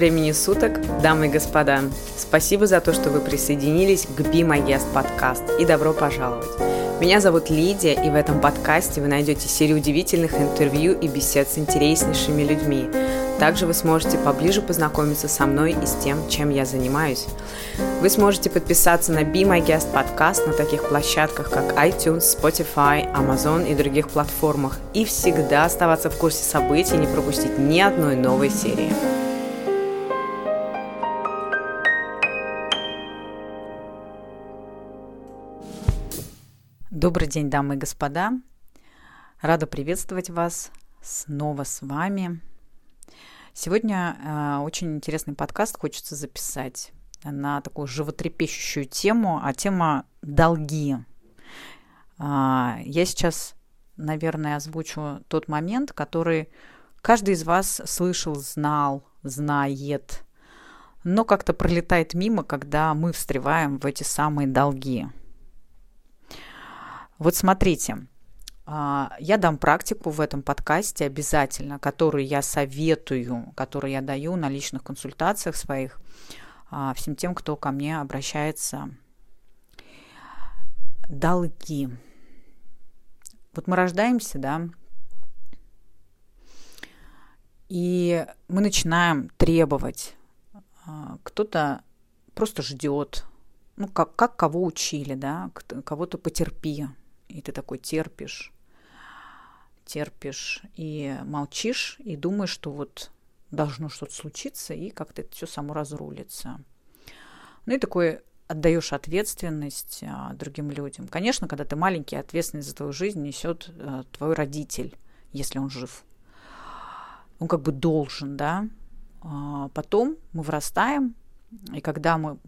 Времени суток, дамы и господа. Спасибо за то, что вы присоединились к Be My Guest подкаст и добро пожаловать. Меня зовут Лидия, и в этом подкасте вы найдете серию удивительных интервью и бесед с интереснейшими людьми. Также вы сможете поближе познакомиться со мной и с тем, чем я занимаюсь. Вы сможете подписаться на Be My Guest подкаст на таких площадках, как iTunes, Spotify, Amazon и других платформах, и всегда оставаться в курсе событий и не пропустить ни одной новой серии. Добрый день, дамы и господа. Рада приветствовать вас снова с вами. Сегодня э, очень интересный подкаст хочется записать на такую животрепещущую тему, а тема «долги». Э, я сейчас, наверное, озвучу тот момент, который каждый из вас слышал, знал, знает, но как-то пролетает мимо, когда мы встреваем в эти самые долги – вот смотрите, а, я дам практику в этом подкасте обязательно, которую я советую, которую я даю на личных консультациях своих а, всем тем, кто ко мне обращается. Долги. Вот мы рождаемся, да, и мы начинаем требовать. А, кто-то просто ждет, ну, как, как кого учили, да, кого-то потерпи, и ты такой терпишь, терпишь и молчишь, и думаешь, что вот должно что-то случиться, и как-то это все само разрулится. Ну и такой отдаешь ответственность а, другим людям. Конечно, когда ты маленький, ответственность за твою жизнь несет а, твой родитель, если он жив. Он как бы должен, да. А, потом мы вырастаем, и когда мы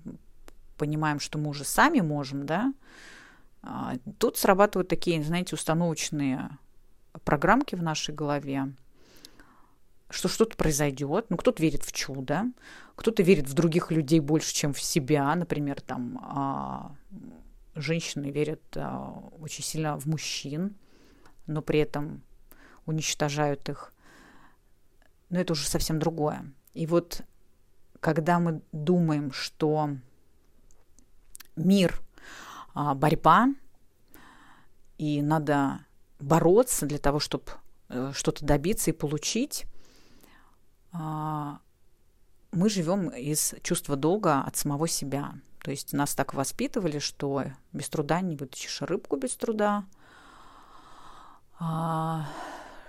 понимаем, что мы уже сами можем, да, тут срабатывают такие, знаете, установочные программки в нашей голове, что что-то произойдет. Ну, кто-то верит в чудо, кто-то верит в других людей больше, чем в себя. Например, там а, женщины верят а, очень сильно в мужчин, но при этом уничтожают их. Но это уже совсем другое. И вот когда мы думаем, что мир а, борьба, и надо бороться для того, чтобы э, что-то добиться и получить. А, мы живем из чувства долга от самого себя. То есть нас так воспитывали, что без труда не вытащишь рыбку без труда. А,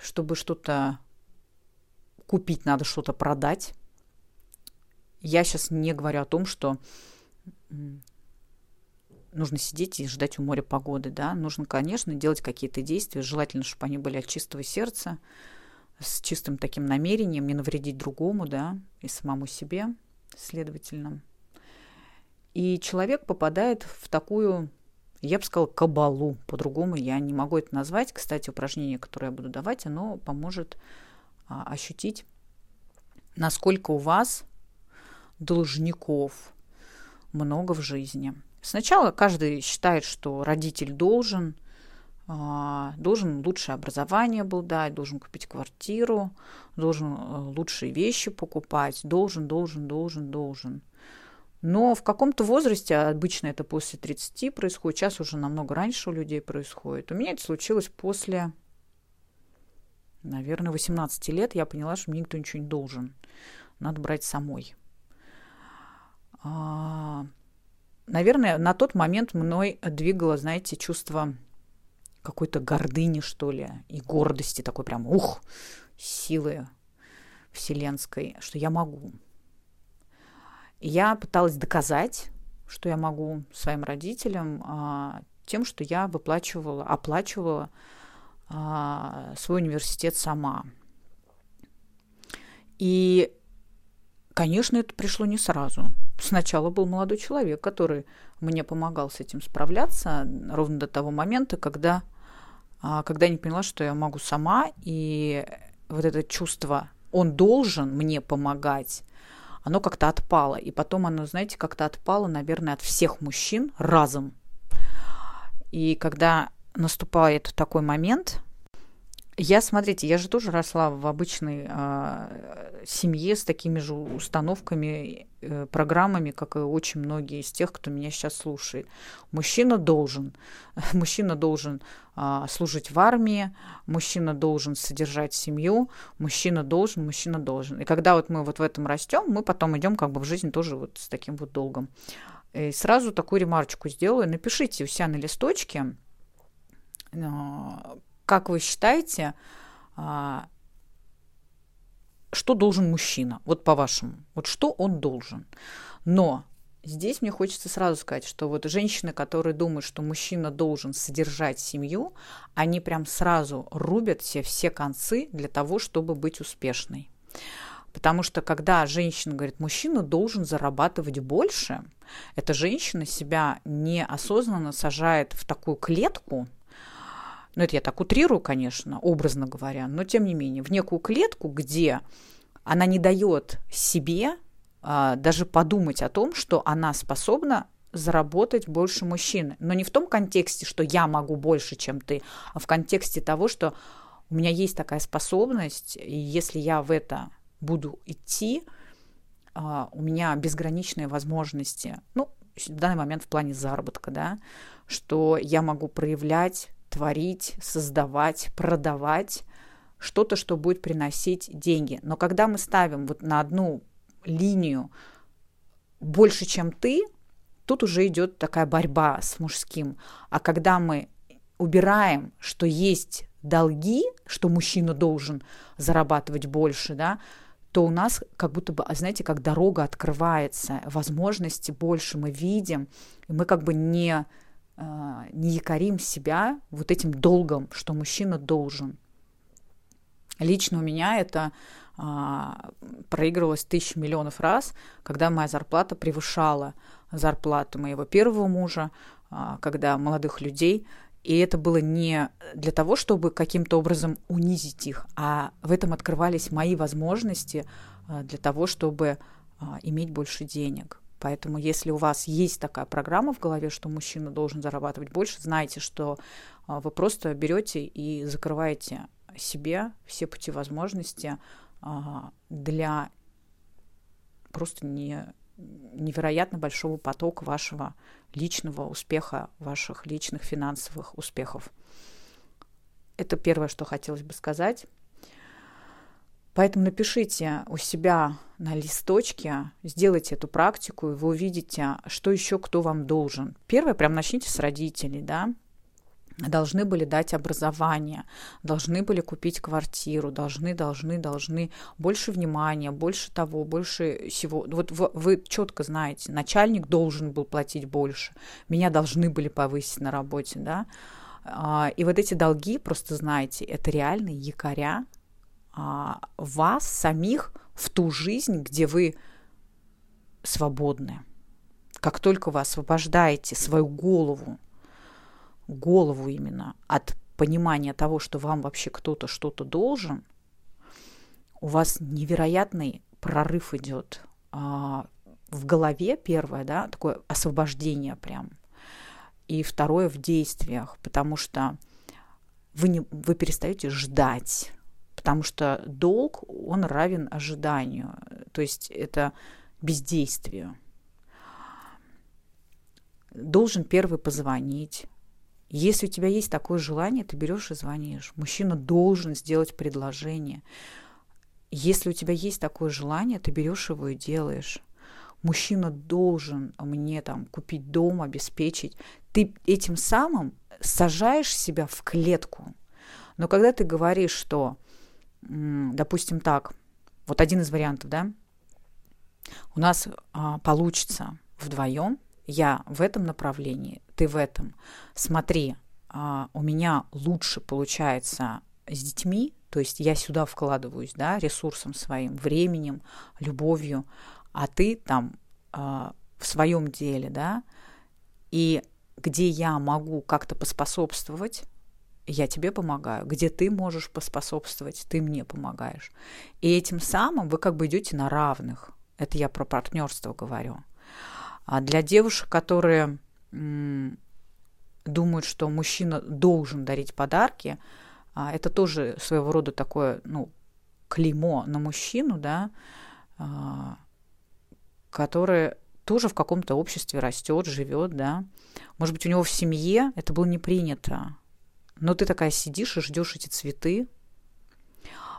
чтобы что-то купить, надо что-то продать. Я сейчас не говорю о том, что нужно сидеть и ждать у моря погоды, да, нужно, конечно, делать какие-то действия, желательно, чтобы они были от чистого сердца, с чистым таким намерением, не навредить другому, да, и самому себе, следовательно. И человек попадает в такую, я бы сказала, кабалу, по-другому я не могу это назвать. Кстати, упражнение, которое я буду давать, оно поможет а, ощутить, насколько у вас должников много в жизни – Сначала каждый считает, что родитель должен, а, должен лучшее образование был дать, должен купить квартиру, должен э, лучшие вещи покупать, должен, должен, должен, должен. Но в каком-то возрасте, обычно это после 30 происходит, сейчас уже намного раньше у людей происходит. У меня это случилось после, наверное, 18 лет. Я поняла, что мне никто ничего не должен. Надо брать самой. Наверное, на тот момент мной двигало, знаете, чувство какой-то гордыни, что ли, и гордости такой прям, ух, силы вселенской, что я могу. Я пыталась доказать, что я могу своим родителям а, тем, что я выплачивала, оплачивала а, свой университет сама. И, конечно, это пришло не сразу. Сначала был молодой человек, который мне помогал с этим справляться ровно до того момента, когда, а, когда я не поняла, что я могу сама, и вот это чувство «он должен мне помогать», оно как-то отпало. И потом оно, знаете, как-то отпало, наверное, от всех мужчин разом. И когда наступает такой момент, я, смотрите, я же тоже росла в обычной э, семье с такими же установками, э, программами, как и очень многие из тех, кто меня сейчас слушает. Мужчина должен, мужчина должен а, служить в армии, мужчина должен содержать семью, мужчина должен, мужчина должен. И когда вот мы вот в этом растем, мы потом идем как бы в жизнь тоже вот с таким вот долгом. И сразу такую ремарочку сделаю. Напишите у себя на листочке, а, как вы считаете, а, что должен мужчина, вот по-вашему, вот что он должен. Но здесь мне хочется сразу сказать, что вот женщины, которые думают, что мужчина должен содержать семью, они прям сразу рубят все, все концы для того, чтобы быть успешной. Потому что когда женщина говорит, мужчина должен зарабатывать больше, эта женщина себя неосознанно сажает в такую клетку, ну это я так утрирую, конечно, образно говоря, но тем не менее, в некую клетку, где она не дает себе а, даже подумать о том, что она способна заработать больше мужчины. Но не в том контексте, что я могу больше, чем ты, а в контексте того, что у меня есть такая способность, и если я в это буду идти, а, у меня безграничные возможности, ну, в данный момент в плане заработка, да, что я могу проявлять творить, создавать, продавать что-то, что будет приносить деньги. Но когда мы ставим вот на одну линию больше, чем ты, тут уже идет такая борьба с мужским. А когда мы убираем, что есть долги, что мужчина должен зарабатывать больше, да, то у нас как будто бы, а знаете, как дорога открывается, возможности больше мы видим, и мы как бы не не якорим себя вот этим долгом, что мужчина должен. Лично у меня это а, проигрывалось тысячи миллионов раз, когда моя зарплата превышала зарплату моего первого мужа, а, когда молодых людей. И это было не для того, чтобы каким-то образом унизить их, а в этом открывались мои возможности а, для того, чтобы а, иметь больше денег. Поэтому, если у вас есть такая программа в голове, что мужчина должен зарабатывать больше, знайте, что а, вы просто берете и закрываете себе все пути возможности а, для просто не, невероятно большого потока вашего личного успеха, ваших личных финансовых успехов. Это первое, что хотелось бы сказать. Поэтому напишите у себя на листочке, сделайте эту практику, и вы увидите, что еще кто вам должен. Первое, прям начните с родителей, да, должны были дать образование, должны были купить квартиру, должны, должны, должны больше внимания, больше того, больше всего. Вот вы, вы четко знаете, начальник должен был платить больше, меня должны были повысить на работе, да. А, и вот эти долги, просто знаете, это реальные якоря вас самих в ту жизнь, где вы свободны. Как только вы освобождаете свою голову, голову именно от понимания того, что вам вообще кто-то что-то должен, у вас невероятный прорыв идет а, в голове первое, да, такое освобождение прям, и второе в действиях, потому что вы, не, вы перестаете ждать потому что долг, он равен ожиданию, то есть это бездействию. Должен первый позвонить. Если у тебя есть такое желание, ты берешь и звонишь. Мужчина должен сделать предложение. Если у тебя есть такое желание, ты берешь его и делаешь. Мужчина должен мне там купить дом, обеспечить. Ты этим самым сажаешь себя в клетку. Но когда ты говоришь, что допустим, так, вот один из вариантов, да, у нас а, получится вдвоем, я в этом направлении, ты в этом. Смотри, а, у меня лучше получается с детьми, то есть я сюда вкладываюсь, да, ресурсом своим, временем, любовью, а ты там а, в своем деле, да, и где я могу как-то поспособствовать, я тебе помогаю, где ты можешь поспособствовать, ты мне помогаешь. И этим самым вы как бы идете на равных. Это я про партнерство говорю. А для девушек, которые думают, что мужчина должен дарить подарки, а, это тоже своего рода такое, ну, клеймо на мужчину, да, а, который тоже в каком-то обществе растет, живет, да. Может быть, у него в семье это было не принято, но ты такая сидишь и ждешь эти цветы.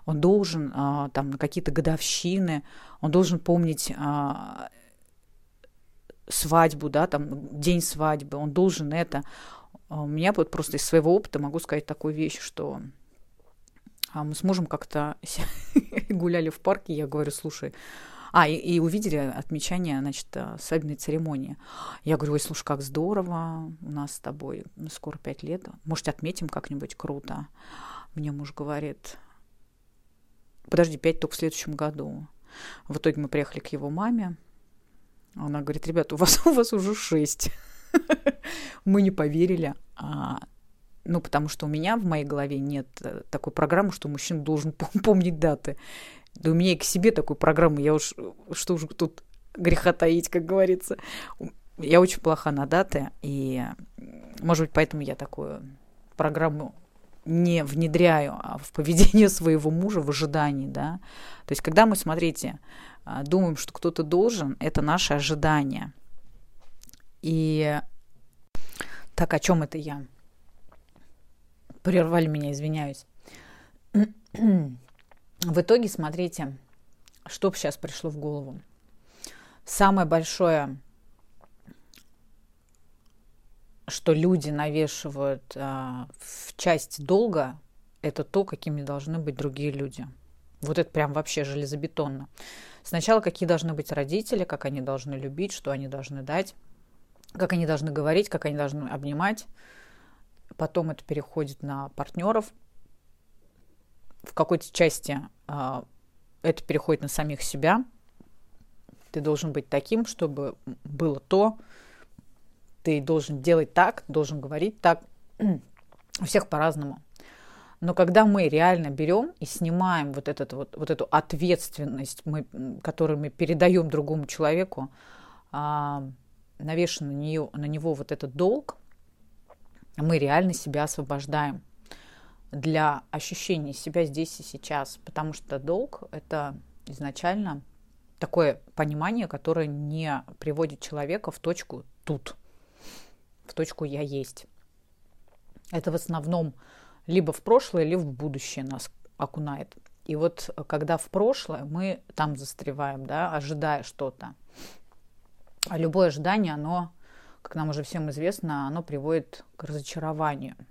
Он должен а, там на какие-то годовщины, он должен помнить а, свадьбу, да, там день свадьбы, он должен это. А у меня вот просто из своего опыта могу сказать такую вещь, что мы с мужем как-то гуляли в парке, я говорю, слушай, а, и, и увидели отмечание, значит, э, свадебной церемонии. Я говорю, ой, слушай, как здорово, у нас с тобой скоро пять лет, может, отметим как-нибудь круто. Мне муж говорит, подожди, пять только в следующем году. В итоге мы приехали к его маме, она говорит, ребята, у вас, у вас уже шесть. Мы не поверили. А, ну, потому что у меня в моей голове нет э, такой программы, что мужчина должен помнить даты. Да у меня и к себе такой программы, я уж, что уж тут греха таить, как говорится. Я очень плоха на даты, и, может быть, поэтому я такую программу не внедряю а в поведение своего мужа в ожидании, да. То есть, когда мы, смотрите, а, думаем, что кто-то должен, это наше ожидание. И так, о чем это я? Прервали меня, извиняюсь. В итоге, смотрите, что сейчас пришло в голову. Самое большое, что люди навешивают а, в часть долга, это то, какими должны быть другие люди. Вот это прям вообще железобетонно. Сначала какие должны быть родители, как они должны любить, что они должны дать, как они должны говорить, как они должны обнимать. Потом это переходит на партнеров. В какой-то части а, это переходит на самих себя. Ты должен быть таким, чтобы было то. Ты должен делать так, должен говорить так. У всех по-разному. Но когда мы реально берем и снимаем вот, этот, вот, вот эту ответственность, мы, которую мы передаем другому человеку, а, навешен на, нее, на него вот этот долг, мы реально себя освобождаем для ощущения себя здесь и сейчас, потому что долг – это изначально такое понимание, которое не приводит человека в точку тут, в точку «я есть». Это в основном либо в прошлое, либо в будущее нас окунает. И вот когда в прошлое мы там застреваем, да, ожидая что-то. А любое ожидание, оно, как нам уже всем известно, оно приводит к разочарованию –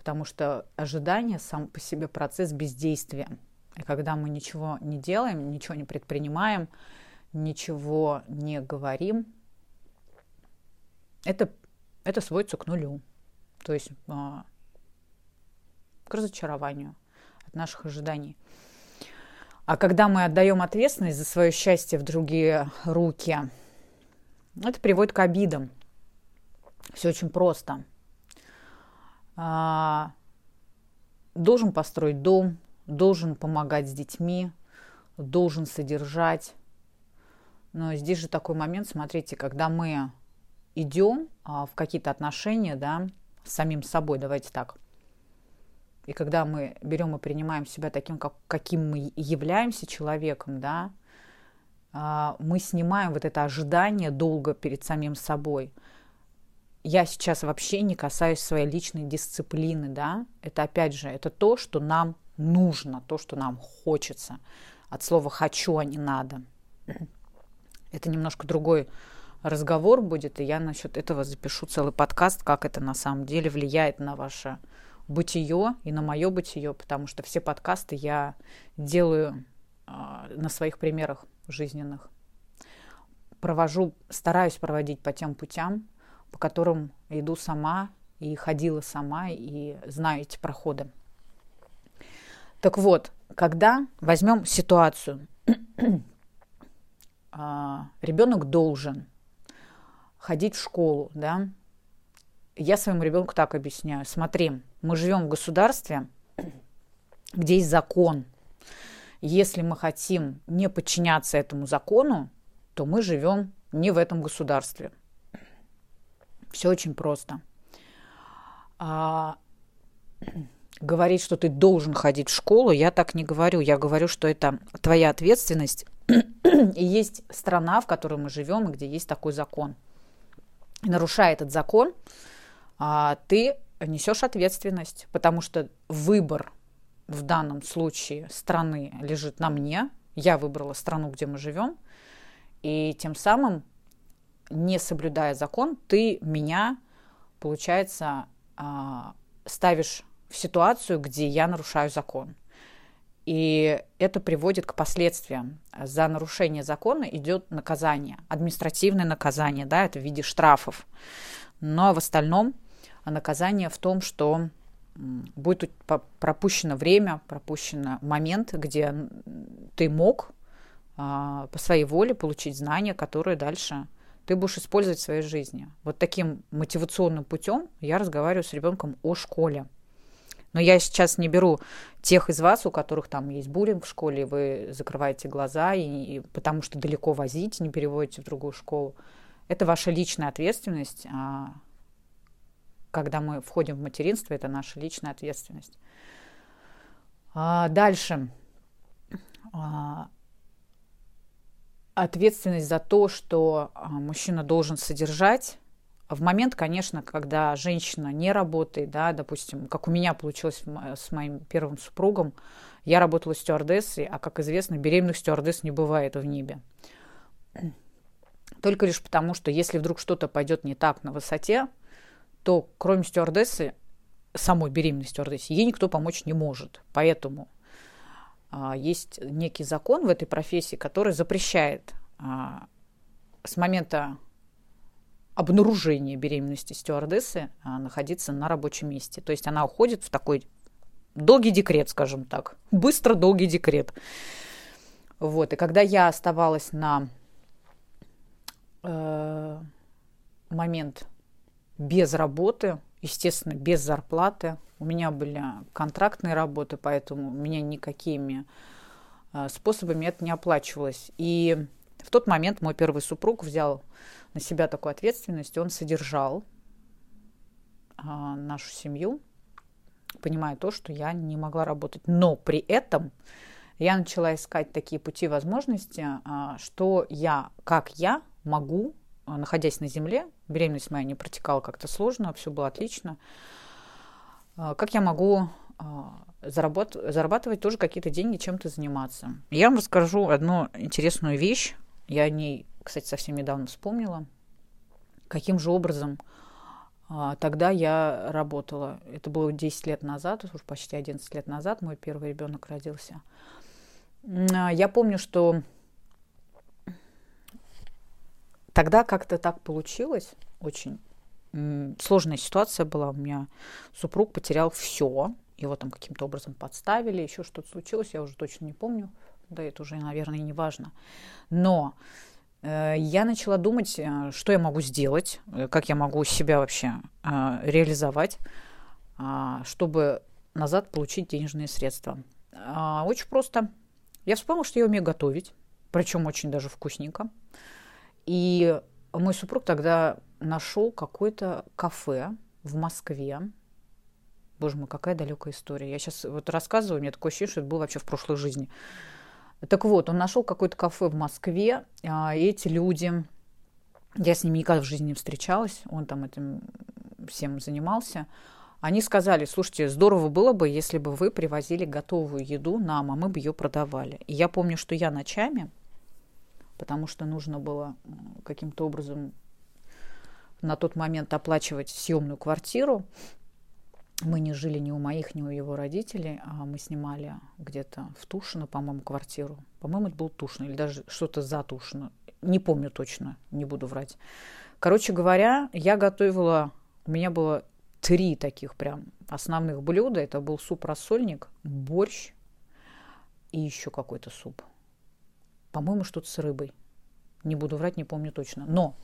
потому что ожидание сам по себе процесс бездействия. И когда мы ничего не делаем, ничего не предпринимаем, ничего не говорим, это, это сводится к нулю. То есть а, к разочарованию от наших ожиданий. А когда мы отдаем ответственность за свое счастье в другие руки, это приводит к обидам. Все очень просто. А, должен построить дом, должен помогать с детьми, должен содержать. Но здесь же такой момент, смотрите, когда мы идем а, в какие-то отношения, да, с самим собой, давайте так. И когда мы берем и принимаем себя таким, как, каким мы являемся человеком, да, а, мы снимаем вот это ожидание долго перед самим собой – я сейчас вообще не касаюсь своей личной дисциплины, да, это опять же, это то, что нам нужно, то, что нам хочется. От слова «хочу», а не «надо». Это немножко другой разговор будет, и я насчет этого запишу целый подкаст, как это на самом деле влияет на ваше бытие и на мое бытие, потому что все подкасты я делаю э, на своих примерах жизненных. Провожу, стараюсь проводить по тем путям, по которым иду сама и ходила сама и знаю эти проходы. Так вот, когда возьмем ситуацию, а, ребенок должен ходить в школу, да, я своему ребенку так объясняю. Смотри, мы живем в государстве, где есть закон. Если мы хотим не подчиняться этому закону, то мы живем не в этом государстве. Все очень просто. А, говорить, что ты должен ходить в школу, я так не говорю. Я говорю, что это твоя ответственность. и есть страна, в которой мы живем, где есть такой закон. Нарушая этот закон, а, ты несешь ответственность, потому что выбор в данном случае страны лежит на мне. Я выбрала страну, где мы живем. И тем самым, не соблюдая закон, ты меня, получается, а, ставишь в ситуацию, где я нарушаю закон. И это приводит к последствиям. За нарушение закона идет наказание, административное наказание, да, это в виде штрафов. Но в остальном наказание в том, что будет пропущено время, пропущено момент, где ты мог а, по своей воле получить знания, которые дальше ты будешь использовать в своей жизни. Вот таким мотивационным путем я разговариваю с ребенком о школе. Но я сейчас не беру тех из вас, у которых там есть буллинг в школе, вы закрываете глаза, и, и потому что далеко возить, не переводите в другую школу. Это ваша личная ответственность. А, когда мы входим в материнство, это наша личная ответственность. А, дальше. А, ответственность за то, что а, мужчина должен содержать в момент, конечно, когда женщина не работает, да, допустим, как у меня получилось с моим первым супругом, я работала стюардессой, а, как известно, беременных стюардесс не бывает в небе. Только лишь потому, что если вдруг что-то пойдет не так на высоте, то кроме стюардессы, самой беременной стюардессе, ей никто помочь не может. Поэтому а, есть некий закон в этой профессии, который запрещает а, с момента обнаружения беременности стюардессы а, находиться на рабочем месте. То есть она уходит в такой долгий декрет, скажем так. Быстро долгий декрет. Вот. И когда я оставалась на э, момент без работы, естественно, без зарплаты, у меня были контрактные работы, поэтому у меня никакими э, способами это не оплачивалось. И в тот момент мой первый супруг взял на себя такую ответственность, он содержал а, нашу семью, понимая то, что я не могла работать. Но при этом я начала искать такие пути возможности, а, что я, как я могу, находясь на земле, беременность моя не протекала как-то сложно, все было отлично, как я могу а, заработ- зарабатывать тоже какие-то деньги, чем-то заниматься. Я вам расскажу одну интересную вещь. Я о ней кстати, совсем недавно вспомнила, каким же образом а, тогда я работала. Это было 10 лет назад, уже почти 11 лет назад мой первый ребенок родился. А, я помню, что тогда как-то так получилось, очень сложная ситуация была. У меня супруг потерял все, его там каким-то образом подставили, еще что-то случилось, я уже точно не помню. Да, это уже, наверное, не важно. Но Э, я начала думать, э, что я могу сделать, э, как я могу себя вообще реализовать, чтобы назад получить денежные средства. Очень просто. Я вспомнила, что я умею готовить, причем очень даже вкусненько. И мой супруг тогда нашел какое-то кафе в Москве. Боже мой, какая далекая история. Я сейчас вот рассказываю, у меня такое ощущение, что это было вообще в прошлой жизни. Так вот, он нашел какое-то кафе в Москве, а, эти люди, я с ними никогда в жизни не встречалась, он там этим всем занимался, они сказали, слушайте, здорово было бы, если бы вы привозили готовую еду нам, а мы бы ее продавали. И я помню, что я ночами, потому что нужно было каким-то образом на тот момент оплачивать съемную квартиру, мы не жили ни у моих, ни у его родителей, а мы снимали где-то в Тушино, по-моему, квартиру. По-моему, это был Тушино или даже что-то за Тушино. Не помню точно, не буду врать. Короче говоря, я готовила, у меня было три таких прям основных блюда. Это был суп-рассольник, борщ и еще какой-то суп. По-моему, что-то с рыбой. Не буду врать, не помню точно. Но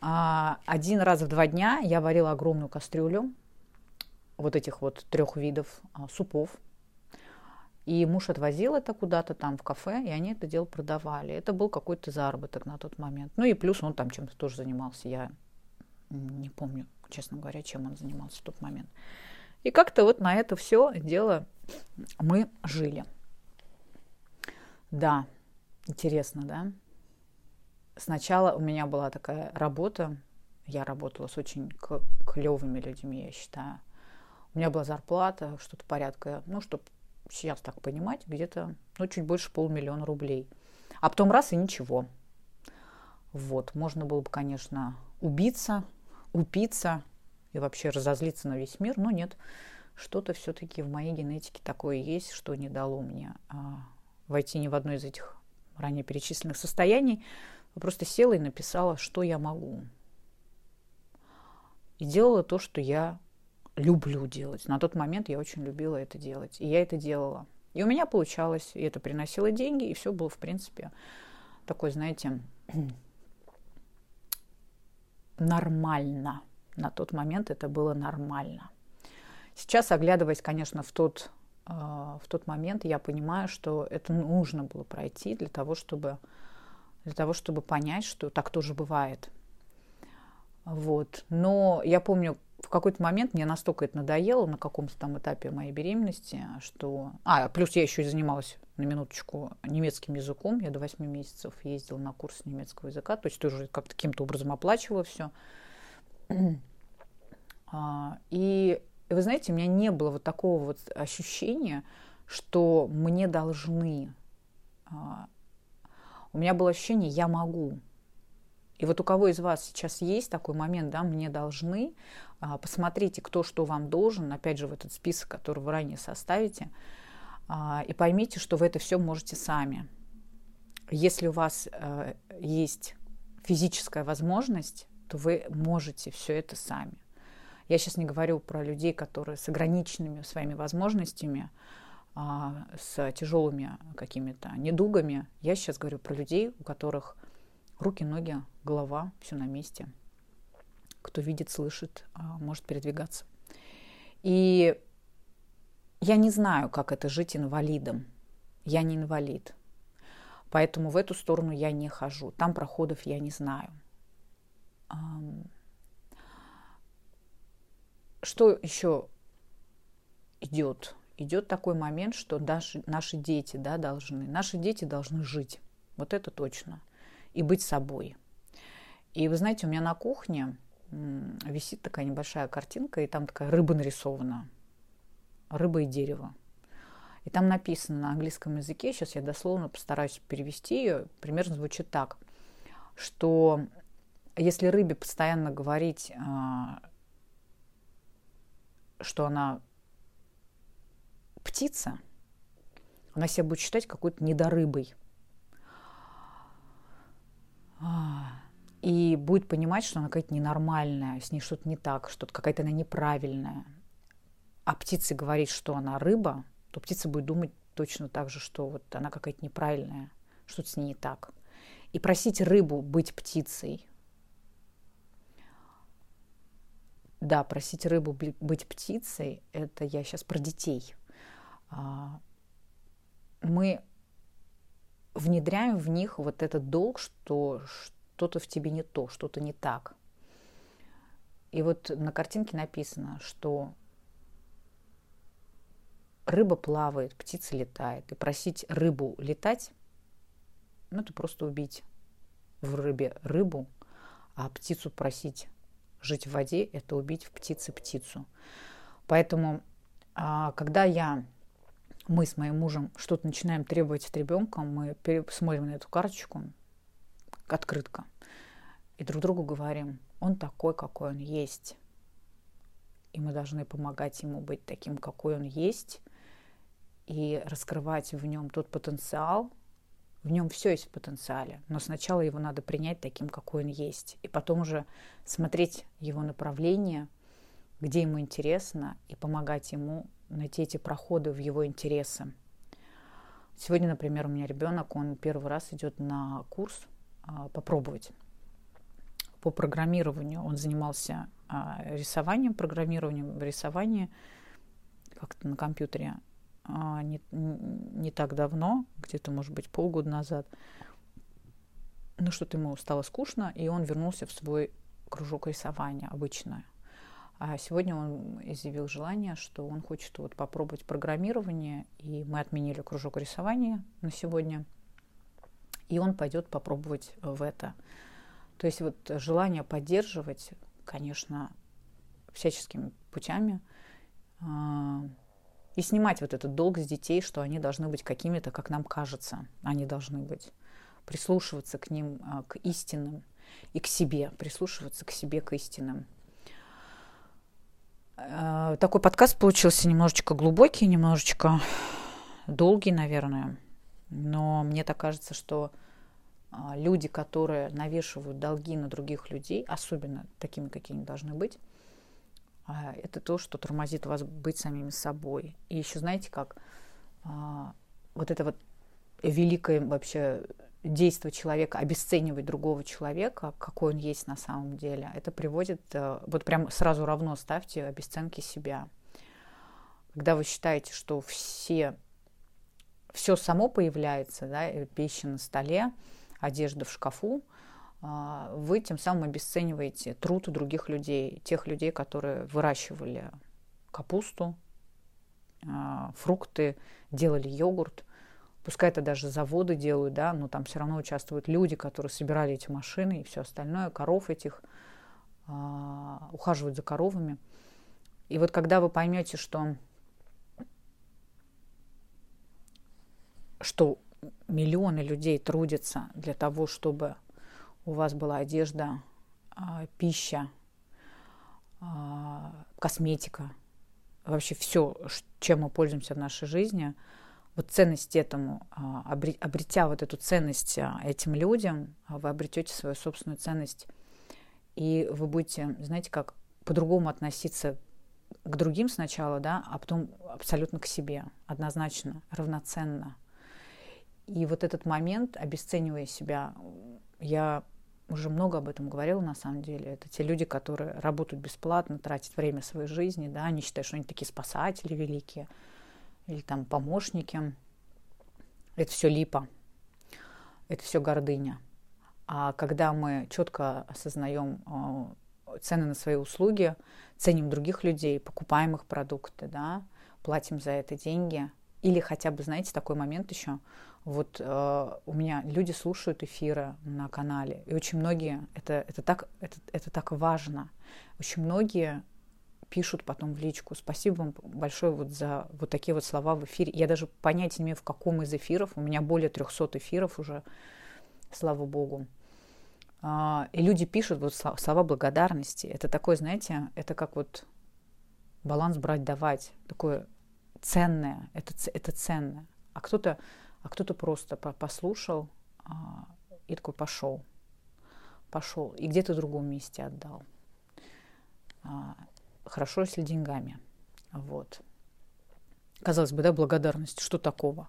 один раз в два дня я варила огромную кастрюлю вот этих вот трех видов а, супов. И муж отвозил это куда-то там в кафе, и они это дело продавали. Это был какой-то заработок на тот момент. Ну и плюс он там чем-то тоже занимался. Я не помню, честно говоря, чем он занимался в тот момент. И как-то вот на это все дело мы жили. Да, интересно, да? Сначала у меня была такая работа, я работала с очень клевыми людьми, я считаю. У меня была зарплата, что-то порядка, ну, чтобы сейчас так понимать, где-то, ну, чуть больше полмиллиона рублей. А потом раз и ничего. Вот, можно было бы, конечно, убиться, упиться и вообще разозлиться на весь мир, но нет. Что-то все-таки в моей генетике такое есть, что не дало мне а, войти ни в одно из этих ранее перечисленных состояний. Я просто села и написала, что я могу. И делала то, что я люблю делать. На тот момент я очень любила это делать. И я это делала. И у меня получалось, и это приносило деньги, и все было, в принципе, такой, знаете, нормально. На тот момент это было нормально. Сейчас, оглядываясь, конечно, в тот, э, в тот момент, я понимаю, что это нужно было пройти для того, чтобы, для того, чтобы понять, что так тоже бывает. Вот. Но я помню, в какой-то момент мне настолько это надоело на каком-то там этапе моей беременности, что... А, плюс я еще и занималась на минуточку немецким языком. Я до 8 месяцев ездила на курс немецкого языка, то есть тоже как-то каким-то образом оплачивала все. А, и вы знаете, у меня не было вот такого вот ощущения, что мне должны. У меня было ощущение, я могу. И вот у кого из вас сейчас есть такой момент, да, мне должны, а, посмотрите, кто что вам должен, опять же, в этот список, который вы ранее составите, а, и поймите, что вы это все можете сами. Если у вас э, есть физическая возможность, то вы можете все это сами. Я сейчас не говорю про людей, которые с ограниченными своими возможностями, а, с тяжелыми какими-то недугами. Я сейчас говорю про людей, у которых руки, ноги, голова, все на месте. Кто видит, слышит, а, может передвигаться. И я не знаю, как это жить инвалидом. Я не инвалид. Поэтому в эту сторону я не хожу. Там проходов я не знаю. Что еще идет? Идет такой момент, что даже наши дети да, должны, наши дети должны жить. Вот это точно и быть собой. И вы знаете, у меня на кухне висит такая небольшая картинка, и там такая рыба нарисована. Рыба и дерево. И там написано на английском языке, сейчас я дословно постараюсь перевести ее, примерно звучит так, что если рыбе постоянно говорить, а, что она птица, она себя будет считать какой-то недорыбой – и будет понимать, что она какая-то ненормальная, с ней что-то не так, что-то какая-то она неправильная. А птице говорит, что она рыба, то птица будет думать точно так же, что вот она какая-то неправильная, что-то с ней не так. И просить рыбу быть птицей. Да, просить рыбу быть птицей, это я сейчас про детей. А, мы внедряем в них вот этот долг, что что-то в тебе не то, что-то не так. И вот на картинке написано, что рыба плавает, птица летает. И просить рыбу летать, ну, это просто убить в рыбе рыбу, а птицу просить жить в воде, это убить в птице птицу. Поэтому, а, когда я мы с моим мужем что-то начинаем требовать от ребенка, мы смотрим на эту карточку, открытка, и друг другу говорим, он такой, какой он есть. И мы должны помогать ему быть таким, какой он есть, и раскрывать в нем тот потенциал, в нем все есть в потенциале, но сначала его надо принять таким, какой он есть, и потом уже смотреть его направление, где ему интересно, и помогать ему найти эти проходы в его интересы. Сегодня, например, у меня ребенок, он первый раз идет на курс а, попробовать по программированию. Он занимался а, рисованием, программированием в рисовании как-то на компьютере а, не, не так давно, где-то, может быть, полгода назад. Ну, что-то ему стало скучно, и он вернулся в свой кружок рисования обычное. А сегодня он изъявил желание, что он хочет вот попробовать программирование, и мы отменили кружок рисования на сегодня, и он пойдет попробовать в это. То есть вот желание поддерживать, конечно, всяческими путями, а, и снимать вот этот долг с детей, что они должны быть какими-то, как нам кажется, они должны быть. Прислушиваться к ним, а, к истинным и к себе, прислушиваться к себе, к истинным. А, такой подкаст получился немножечко глубокий, немножечко долгий, наверное. Но мне так кажется, что а, люди, которые навешивают долги на других людей, особенно такими, какие они должны быть, а, это то, что тормозит вас быть самими собой. И еще знаете как, а, вот это вот великое вообще действие человека, обесценивать другого человека, какой он есть на самом деле, это приводит, э, вот прям сразу равно ставьте обесценки себя. Когда вы считаете, что все, все само появляется, да, пища на столе, одежда в шкафу, а, вы тем самым обесцениваете труд других людей, тех людей, которые выращивали капусту, а, фрукты, делали йогурт. Пускай это даже заводы делают, да, но там все равно участвуют люди, которые собирали эти машины и все остальное, коров этих, а, ухаживают за коровами. И вот когда вы поймете, что, что миллионы людей трудятся для того, чтобы у вас была одежда, а, пища, а, косметика, вообще все, чем мы пользуемся в нашей жизни, вот ценность этому, а, обретя вот эту ценность этим людям, вы обретете свою собственную ценность, и вы будете, знаете, как по-другому относиться к другим сначала, да, а потом абсолютно к себе, однозначно, равноценно. И вот этот момент, обесценивая себя, я уже много об этом говорила на самом деле. Это те люди, которые работают бесплатно, тратят время своей жизни, да, они считают, что они такие спасатели великие или там помощники. Это все липа, это все гордыня. А когда мы четко осознаем э, цены на свои услуги, ценим других людей, покупаем их продукты, да, платим за это деньги, или хотя бы, знаете, такой момент еще, вот э, у меня люди слушают эфиры на канале, и очень многие, это, это, так, это, это так важно, очень многие пишут потом в личку. Спасибо вам большое вот за вот такие вот слова в эфире. Я даже понятия не имею, в каком из эфиров. У меня более 300 эфиров уже, слава богу. А, и люди пишут вот слова благодарности. Это такое, знаете, это как вот баланс брать-давать. Такое ценное. Это, это ценное. А кто-то а кто-то просто послушал а, и такой пошел, пошел, и где-то в другом месте отдал. А, хорошо, если деньгами. Вот. Казалось бы, да, благодарность, что такого?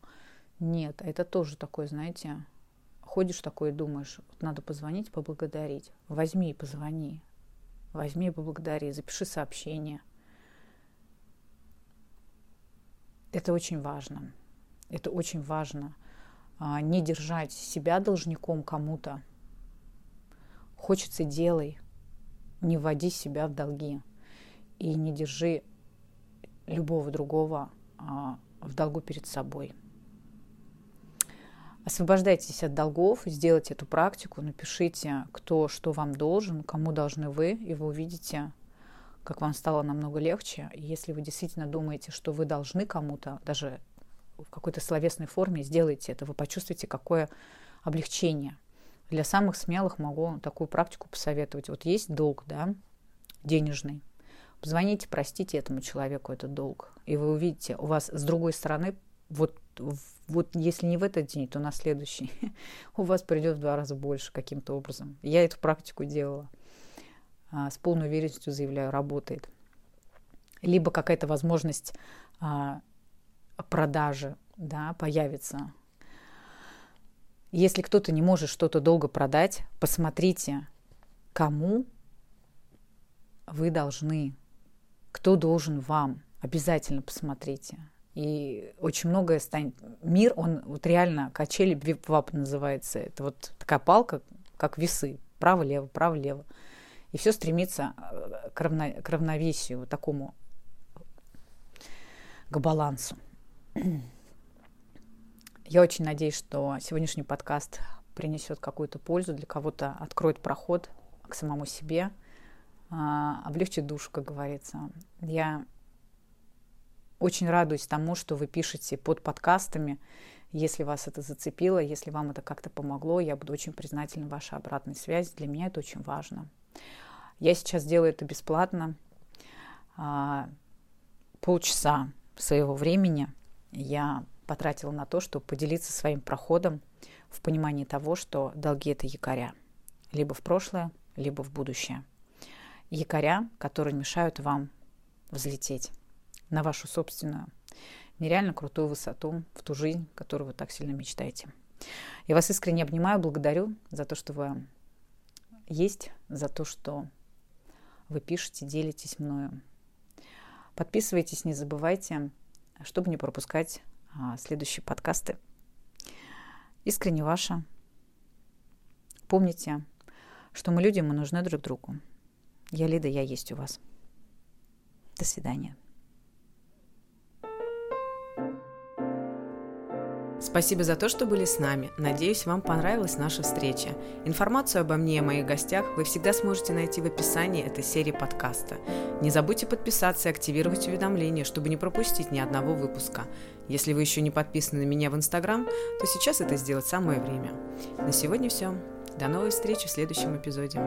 Нет, это тоже такое, знаете, ходишь такой и думаешь, вот надо позвонить, поблагодарить. Возьми и позвони. Возьми и поблагодари, запиши сообщение. Это очень важно. Это очень важно. А, не держать себя должником кому-то. Хочется делай. Не вводи себя в долги. И не держи любого другого а, в долгу перед собой. Освобождайтесь от долгов, сделайте эту практику, напишите, кто что вам должен, кому должны вы, и вы увидите, как вам стало намного легче. И если вы действительно думаете, что вы должны кому-то, даже в какой-то словесной форме сделайте это, вы почувствуете, какое облегчение. Для самых смелых могу такую практику посоветовать. Вот есть долг, да, денежный. Позвоните, простите этому человеку этот долг. И вы увидите, у вас с другой стороны, вот, вот если не в этот день, то на следующий, у вас придет в два раза больше каким-то образом. Я эту практику делала. А, с полной уверенностью заявляю, работает. Либо какая-то возможность а, продажи да, появится. Если кто-то не может что-то долго продать, посмотрите, кому вы должны, кто должен вам. Обязательно посмотрите. И очень многое станет. Мир, он вот реально качели вип называется. Это вот такая палка, как весы. Право-лево, право-лево. И все стремится э, к, равно, к равновесию, такому, к балансу. Я очень надеюсь, что сегодняшний подкаст принесет какую-то пользу, для кого-то откроет проход к самому себе, а, облегчит душу, как говорится. Я очень радуюсь тому, что вы пишете под подкастами. Если вас это зацепило, если вам это как-то помогло, я буду очень признательна вашей обратной связи. Для меня это очень важно. Я сейчас делаю это бесплатно. А, полчаса своего времени я потратила на то, чтобы поделиться своим проходом в понимании того, что долги – это якоря. Либо в прошлое, либо в будущее. Якоря, которые мешают вам взлететь на вашу собственную нереально крутую высоту, в ту жизнь, которую вы так сильно мечтаете. Я вас искренне обнимаю, благодарю за то, что вы есть, за то, что вы пишете, делитесь мною. Подписывайтесь, не забывайте, чтобы не пропускать а, следующие подкасты. Искренне ваша. Помните, что мы люди, мы нужны друг другу. Я Лида, я есть у вас. До свидания. Спасибо за то, что были с нами. Надеюсь, вам понравилась наша встреча. Информацию обо мне и моих гостях вы всегда сможете найти в описании этой серии подкаста. Не забудьте подписаться и активировать уведомления, чтобы не пропустить ни одного выпуска. Если вы еще не подписаны на меня в Инстаграм, то сейчас это сделать самое время. На сегодня все. До новой встречи в следующем эпизоде.